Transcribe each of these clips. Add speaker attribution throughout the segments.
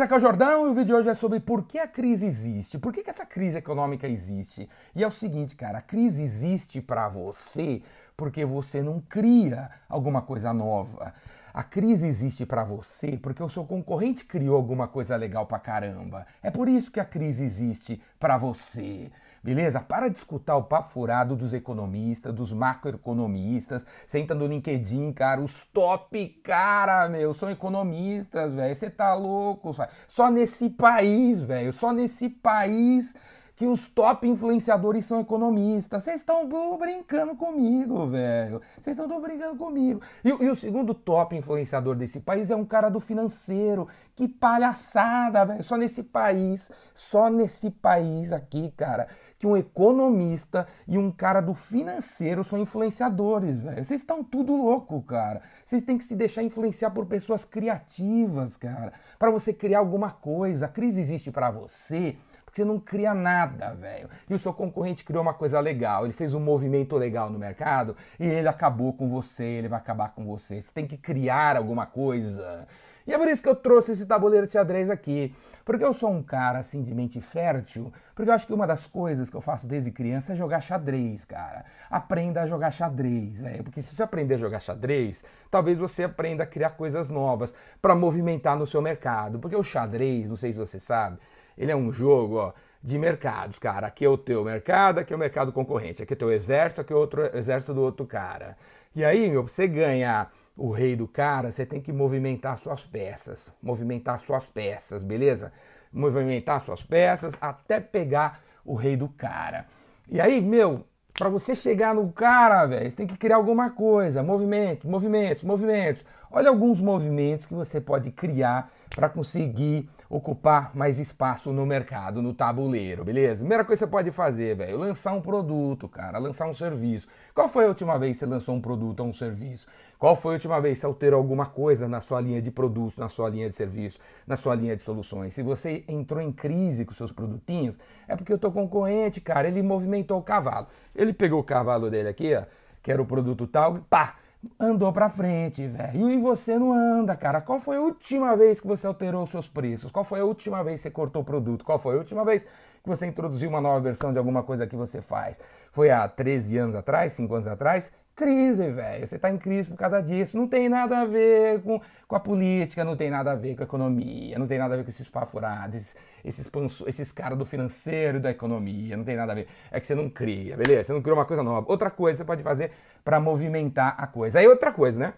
Speaker 1: Beleza, aqui é o Jordão e o vídeo de hoje é sobre por que a crise existe, por que, que essa crise econômica existe. E é o seguinte, cara, a crise existe para você porque você não cria alguma coisa nova. A crise existe para você porque o seu concorrente criou alguma coisa legal pra caramba. É por isso que a crise existe para você. Beleza? Para de escutar o papo furado dos economistas, dos macroeconomistas. Senta no LinkedIn, cara. Os top, cara, meu, são economistas, velho. Você tá louco? Só nesse país, velho. Só nesse país que os top influenciadores são economistas. Vocês estão brincando comigo, velho. Vocês estão brincando comigo. E, e, o segundo top influenciador desse país é um cara do financeiro. Que palhaçada, velho. Só nesse país, só nesse país aqui, cara, que um economista e um cara do financeiro são influenciadores, velho. Vocês estão tudo louco, cara. Vocês têm que se deixar influenciar por pessoas criativas, cara, para você criar alguma coisa. A crise existe para você porque você não cria nada, velho. E o seu concorrente criou uma coisa legal, ele fez um movimento legal no mercado e ele acabou com você, ele vai acabar com você. Você tem que criar alguma coisa. E é por isso que eu trouxe esse tabuleiro de xadrez aqui. Porque eu sou um cara assim de mente fértil, porque eu acho que uma das coisas que eu faço desde criança é jogar xadrez, cara. Aprenda a jogar xadrez, velho. Porque se você aprender a jogar xadrez, talvez você aprenda a criar coisas novas para movimentar no seu mercado. Porque o xadrez, não sei se você sabe, ele é um jogo ó, de mercados, cara. Aqui é o teu mercado, aqui é o mercado concorrente. Aqui é o teu exército, aqui é o outro exército do outro cara. E aí, meu, pra você ganhar o rei do cara, você tem que movimentar suas peças. Movimentar suas peças, beleza? Movimentar suas peças até pegar o rei do cara. E aí, meu, para você chegar no cara, velho, você tem que criar alguma coisa. Movimentos, movimentos, movimentos. Olha alguns movimentos que você pode criar para conseguir ocupar mais espaço no mercado, no tabuleiro, beleza? Primeira coisa que você pode fazer, velho, lançar um produto, cara, lançar um serviço. Qual foi a última vez que você lançou um produto ou um serviço? Qual foi a última vez que você alterou alguma coisa na sua linha de produtos, na sua linha de serviço, na sua linha de soluções? Se você entrou em crise com seus produtinhos, é porque o teu concorrente, cara, ele movimentou o cavalo. Ele pegou o cavalo dele aqui, ó, que era o produto tal, pá, andou para frente, velho. E você não anda, cara. Qual foi a última vez que você alterou os seus preços? Qual foi a última vez que você cortou o produto? Qual foi a última vez que você introduziu uma nova versão de alguma coisa que você faz? Foi há 13 anos atrás, 5 anos atrás? Crise, velho. Você está em crise por causa disso. Não tem nada a ver com, com a política, não tem nada a ver com a economia, não tem nada a ver com esses pafurados, esses, esses, esses caras do financeiro e da economia, não tem nada a ver. É que você não cria, beleza? Você não criou uma coisa nova. Outra coisa você pode fazer para movimentar a coisa. Aí outra coisa, né?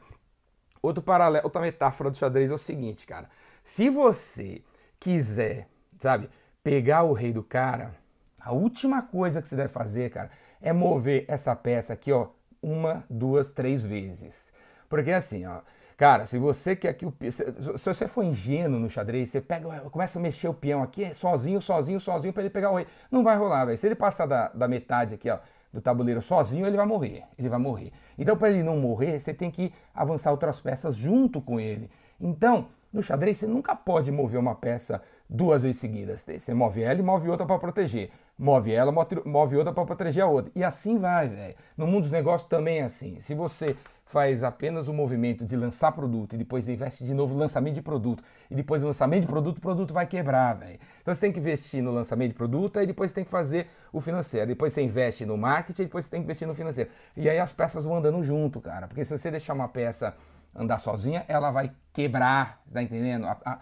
Speaker 1: Outro paralelo, outra metáfora do xadrez é o seguinte, cara. Se você quiser, sabe, pegar o rei do cara, a última coisa que você deve fazer, cara, é mover essa peça aqui, ó, uma, duas, três vezes. Porque assim, ó, cara, se você quer que o se, se você for ingênuo no xadrez, você pega, começa a mexer o peão aqui, sozinho, sozinho, sozinho, para ele pegar o rei. Não vai rolar, velho. Se ele passar da, da metade aqui, ó, do tabuleiro sozinho, ele vai morrer. Ele vai morrer. Então, para ele não morrer, você tem que avançar outras peças junto com ele. Então, no xadrez, você nunca pode mover uma peça duas vezes seguidas. Você move ela e move outra para proteger. Move ela, move outra para proteger a outra. E assim vai, velho. No mundo dos negócios também é assim. Se você faz apenas o movimento de lançar produto e depois investe de novo no lançamento de produto e depois no lançamento de produto, o produto vai quebrar, velho. Então você tem que investir no lançamento de produto e depois tem que fazer o financeiro. Depois você investe no marketing e depois você tem que investir no financeiro. E aí as peças vão andando junto, cara. Porque se você deixar uma peça andar sozinha, ela vai quebrar, tá entendendo? A, a,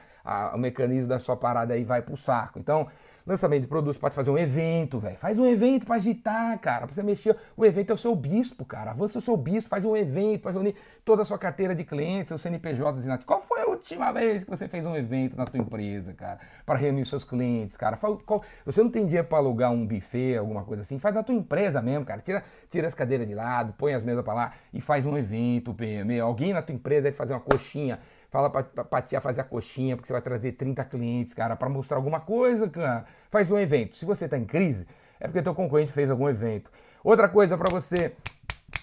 Speaker 1: a, o mecanismo da sua parada aí vai pro saco. Então, lançamento de produtos, pode fazer um evento, velho. Faz um evento para agitar, cara, pra você mexer. O evento é o seu bispo, cara. Avança o seu bispo, faz um evento para reunir toda a sua carteira de clientes, seus CNPJs e Qual foi a última vez que você fez um evento na tua empresa, cara, para reunir seus clientes, cara? Qual, você não tem dinheiro para alugar um buffet, alguma coisa assim? Faz na tua empresa mesmo, cara. Tira, tira as cadeiras de lado, põe as mesas para lá e faz um evento, PM. Alguém na tua empresa deve fazer uma coxinha Fala pra, pra, tia fazer a coxinha, porque você vai trazer 30 clientes, cara, para mostrar alguma coisa, cara. Faz um evento. Se você tá em crise, é porque teu concorrente fez algum evento. Outra coisa para você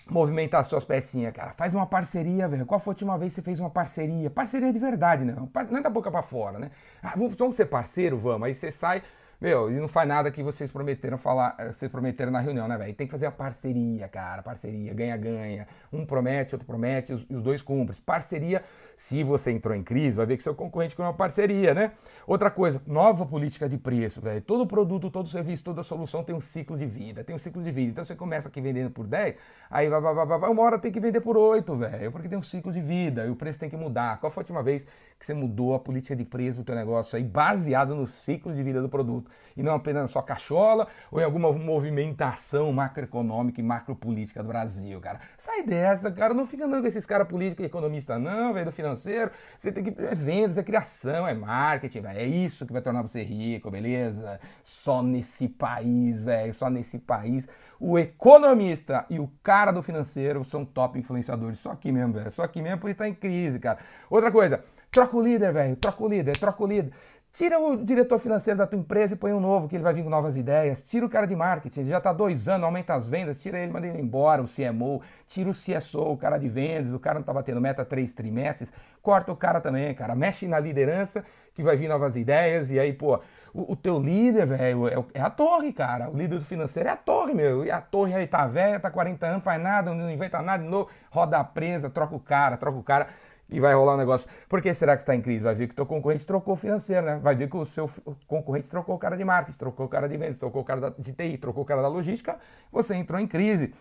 Speaker 1: movimentar suas pecinhas, cara. Faz uma parceria, velho. Qual foi a última vez que você fez uma parceria? Parceria de verdade, né? Não é da boca para fora, né? Ah, vamos ser parceiro, vamos. Aí você sai meu, e não faz nada que vocês prometeram falar, eh, vocês prometeram na reunião, né, velho? Tem que fazer a parceria, cara, parceria, ganha-ganha. Um promete, outro promete, e os, os dois cumprem. Parceria Se você entrou em crise, vai ver que seu concorrente com uma parceria, né? Outra coisa, nova política de preço, velho. Todo produto, todo serviço, toda solução tem um ciclo de vida, tem um ciclo de vida. Então você começa aqui vendendo por 10, aí vai, vai, uma hora tem que vender por 8, velho, porque tem um ciclo de vida e o preço tem que mudar. Qual foi a última vez que você mudou a política de preço do teu negócio aí baseado no ciclo de vida do produto e não apenas na sua cachola ou em alguma movimentação macroeconômica e macropolítica do Brasil, cara? Sai dessa, cara, não fica andando com esses caras políticos e economistas não, velho, do financeiro. Você tem que é vendas, é criação, é marketing, velho. É isso que vai tornar você rico, beleza? Só nesse país, velho, só nesse país o economista e o cara do financeiro são top influenciadores. Só aqui mesmo, velho. Só aqui mesmo por estar em crise, cara. Outra coisa, troca o líder, velho. Troca o líder, troca o líder. Tira o diretor financeiro da tua empresa e põe um novo, que ele vai vir com novas ideias. Tira o cara de marketing, ele já está dois anos, aumenta as vendas, tira ele, manda ele embora, o CMO. Tira o CSO, o cara de vendas, o cara não está batendo meta três trimestres. Corta o cara também, cara. Mexe na liderança, que vai vir novas ideias. E aí, pô, o, o teu líder, velho, é, é, a torre, cara. O líder financeiro é a torre, meu. E a torre aí tá velha, tá 40 anos, faz nada, não inventa nada de novo, roda a presa, troca o cara, troca o cara e vai rolar um negócio. Por que será que está em crise? Vai ver que o teu concorrente trocou financeiro, né? Vai ver que o seu concorrente trocou o cara de marketing, trocou o cara de vendas, trocou o cara de TI, trocou o cara da logística, você entrou em crise.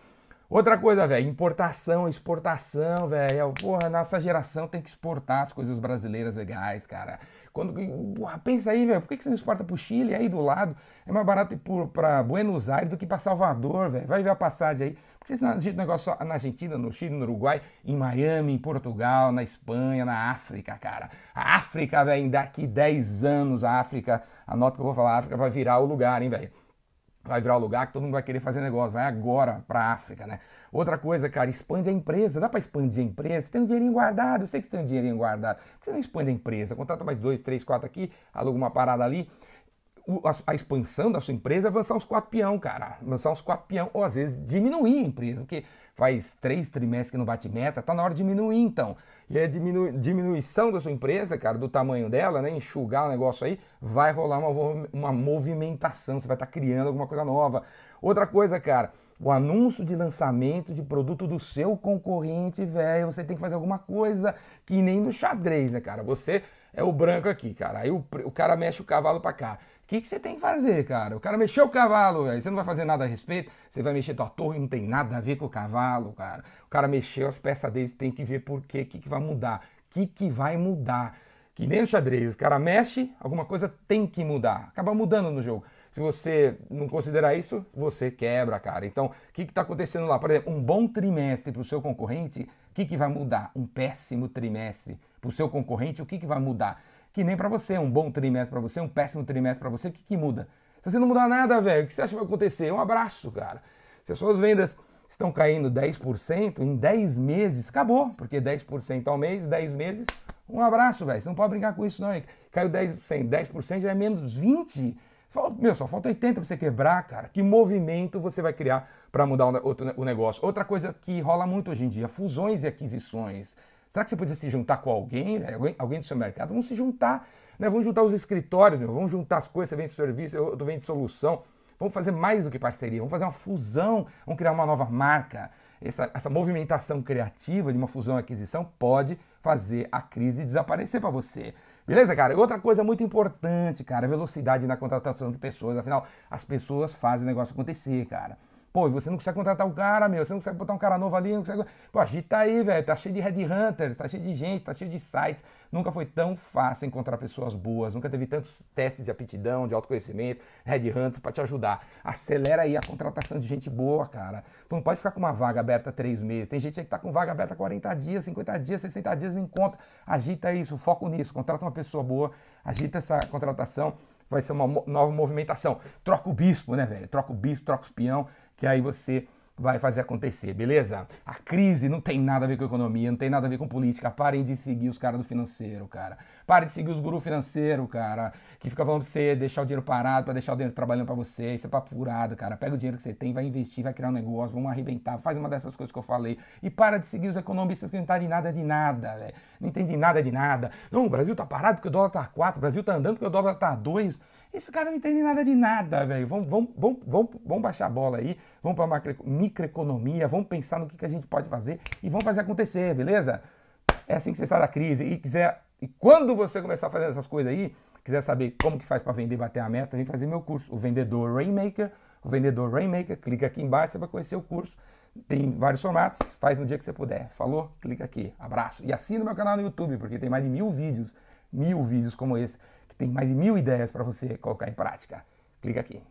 Speaker 1: Outra coisa, velho, importação, exportação, velho. Porra, nossa geração tem que exportar as coisas brasileiras legais, cara. Quando, porra, pensa aí, velho, por que você não exporta pro Chile aí do lado? É mais barato ir para Buenos Aires do que para Salvador, velho. Vai ver a passagem aí. Por que você não negócio na Argentina, no Chile, no Uruguai, em Miami, em Portugal, na Espanha, na África, cara? A África, velho, daqui 10 anos, a África, anota que eu vou falar, a África vai virar o lugar, hein, velho vai virar o lugar que todo mundo vai querer fazer negócio, vai agora para a África, né? Outra coisa, cara, expande a empresa, dá para expandir a empresa, você tem um dinheirinho guardado, eu sei que você tem um dinheirinho guardado, por que você não expande a empresa? Contrata mais dois, três, quatro aqui, aluga uma parada ali, a, expansão da sua empresa é avançar uns quatro peão, cara. Avançar uns quatro peão, ou às vezes diminuir a empresa, porque faz três trimestres que não bate meta, tá na hora de diminuir então. E a diminu, diminuição da sua empresa, cara, do tamanho dela, né, enxugar o negócio aí, vai rolar uma, uma movimentação, você vai estar tá criando alguma coisa nova. Outra coisa, cara, o anúncio de lançamento de produto do seu concorrente, velho, você tem que fazer alguma coisa que nem no xadrez, né, cara? Você é o branco aqui, cara. Aí o, o cara mexe o cavalo para cá. O que, que você tem que fazer, cara? O cara mexeu o cavalo, velho. Você não vai fazer nada a respeito. Você vai mexer tua torre, não tem nada a ver com o cavalo, cara. O cara mexeu as peças dele, tem que ver por quê, o que, que vai mudar. O que, que vai mudar? Que nem no xadrez, o cara mexe, alguma coisa tem que mudar. Acaba mudando no jogo. Se você não considerar isso, você quebra, cara. Então, o que está acontecendo lá? Por exemplo, um bom trimestre para o seu concorrente, o que, que vai mudar? Um péssimo trimestre para o seu concorrente, o que, que vai mudar? Que nem para você, um bom trimestre para você, um péssimo trimestre para você, o que, que muda? Se você não mudar nada, velho, o que você acha que vai acontecer? Um abraço, cara. Se as suas vendas estão caindo 10%, em 10 meses, acabou, porque 10% ao mês, 10 meses, um abraço, velho. Você não pode brincar com isso, não. Caiu 10%, 10% já é menos 20%. Meu, só falta 80 para você quebrar, cara. Que movimento você vai criar para mudar o negócio? Outra coisa que rola muito hoje em dia, fusões e aquisições. Será que você podia se juntar com alguém, né? alguém, alguém do seu mercado? Vamos se juntar, né? Vamos juntar os escritórios, meu. vamos juntar as coisas, você vende serviço, eu, eu vendo solução. Vamos fazer mais do que parceria, vamos fazer uma fusão, vamos criar uma nova marca. Essa, essa movimentação criativa de uma fusão e aquisição pode fazer a crise desaparecer para você. Beleza, cara? Outra coisa muito importante, cara, velocidade na contratação de pessoas. Afinal, as pessoas fazem o negócio acontecer, cara. Pô, você não consegue contratar o cara, meu, você não consegue botar um cara novo ali, não consegue... Pô, agita aí, velho, tá cheio de headhunters, tá cheio de gente, tá cheio de sites. Nunca foi tão fácil encontrar pessoas boas, nunca teve tantos testes de aptidão, de autoconhecimento, headhunters para te ajudar. Acelera aí a contratação de gente boa, cara. Tu não pode ficar com uma vaga aberta três meses. Tem gente aí que tá com vaga aberta 40 dias, 50 dias, 60 dias, não encontra. Agita isso, foco nisso, contrata uma pessoa boa, agita essa contratação vai ser uma nova movimentação. Troca o bispo, né, velho? Troca o bispo, troca o espião, que aí você vai fazer acontecer, beleza? A crise não tem nada a ver com economia, não tem nada a ver com política. Parem de seguir os caras do financeiro, cara. Parem de seguir os gurus financeiros, cara, que fica falando pra você deixar o dinheiro parado, para deixar o dinheiro trabalhando para você. Isso é papo furado, cara. Pega o dinheiro que você tem, vai investir, vai criar um negócio, vamos arrebentar, faz uma dessas coisas que eu falei. E para de seguir os economistas que não entendem nada de nada, velho. Não entendem nada de nada. Não, o Brasil tá parado porque o dólar tá 4, o Brasil tá andando porque o dólar tá 2. Esse cara não entende nada de nada, velho. Vamos, vamos, vamos, vamos, vamos baixar a bola aí, vamos para microeconomia, vamos pensar no que, que a gente pode fazer e vamos fazer acontecer, beleza? É assim que você sai da crise. E quiser. E quando você começar a fazer essas coisas aí, quiser saber como que faz para vender e bater a meta, vem fazer meu curso, o Vendedor Rainmaker. O Vendedor Rainmaker, clica aqui embaixo, você vai conhecer o curso. Tem vários formatos, faz no dia que você puder. Falou? Clica aqui. Abraço. E assina meu canal no YouTube, porque tem mais de mil vídeos, mil vídeos como esse, que tem mais de mil ideias para você colocar em prática. Clica aqui.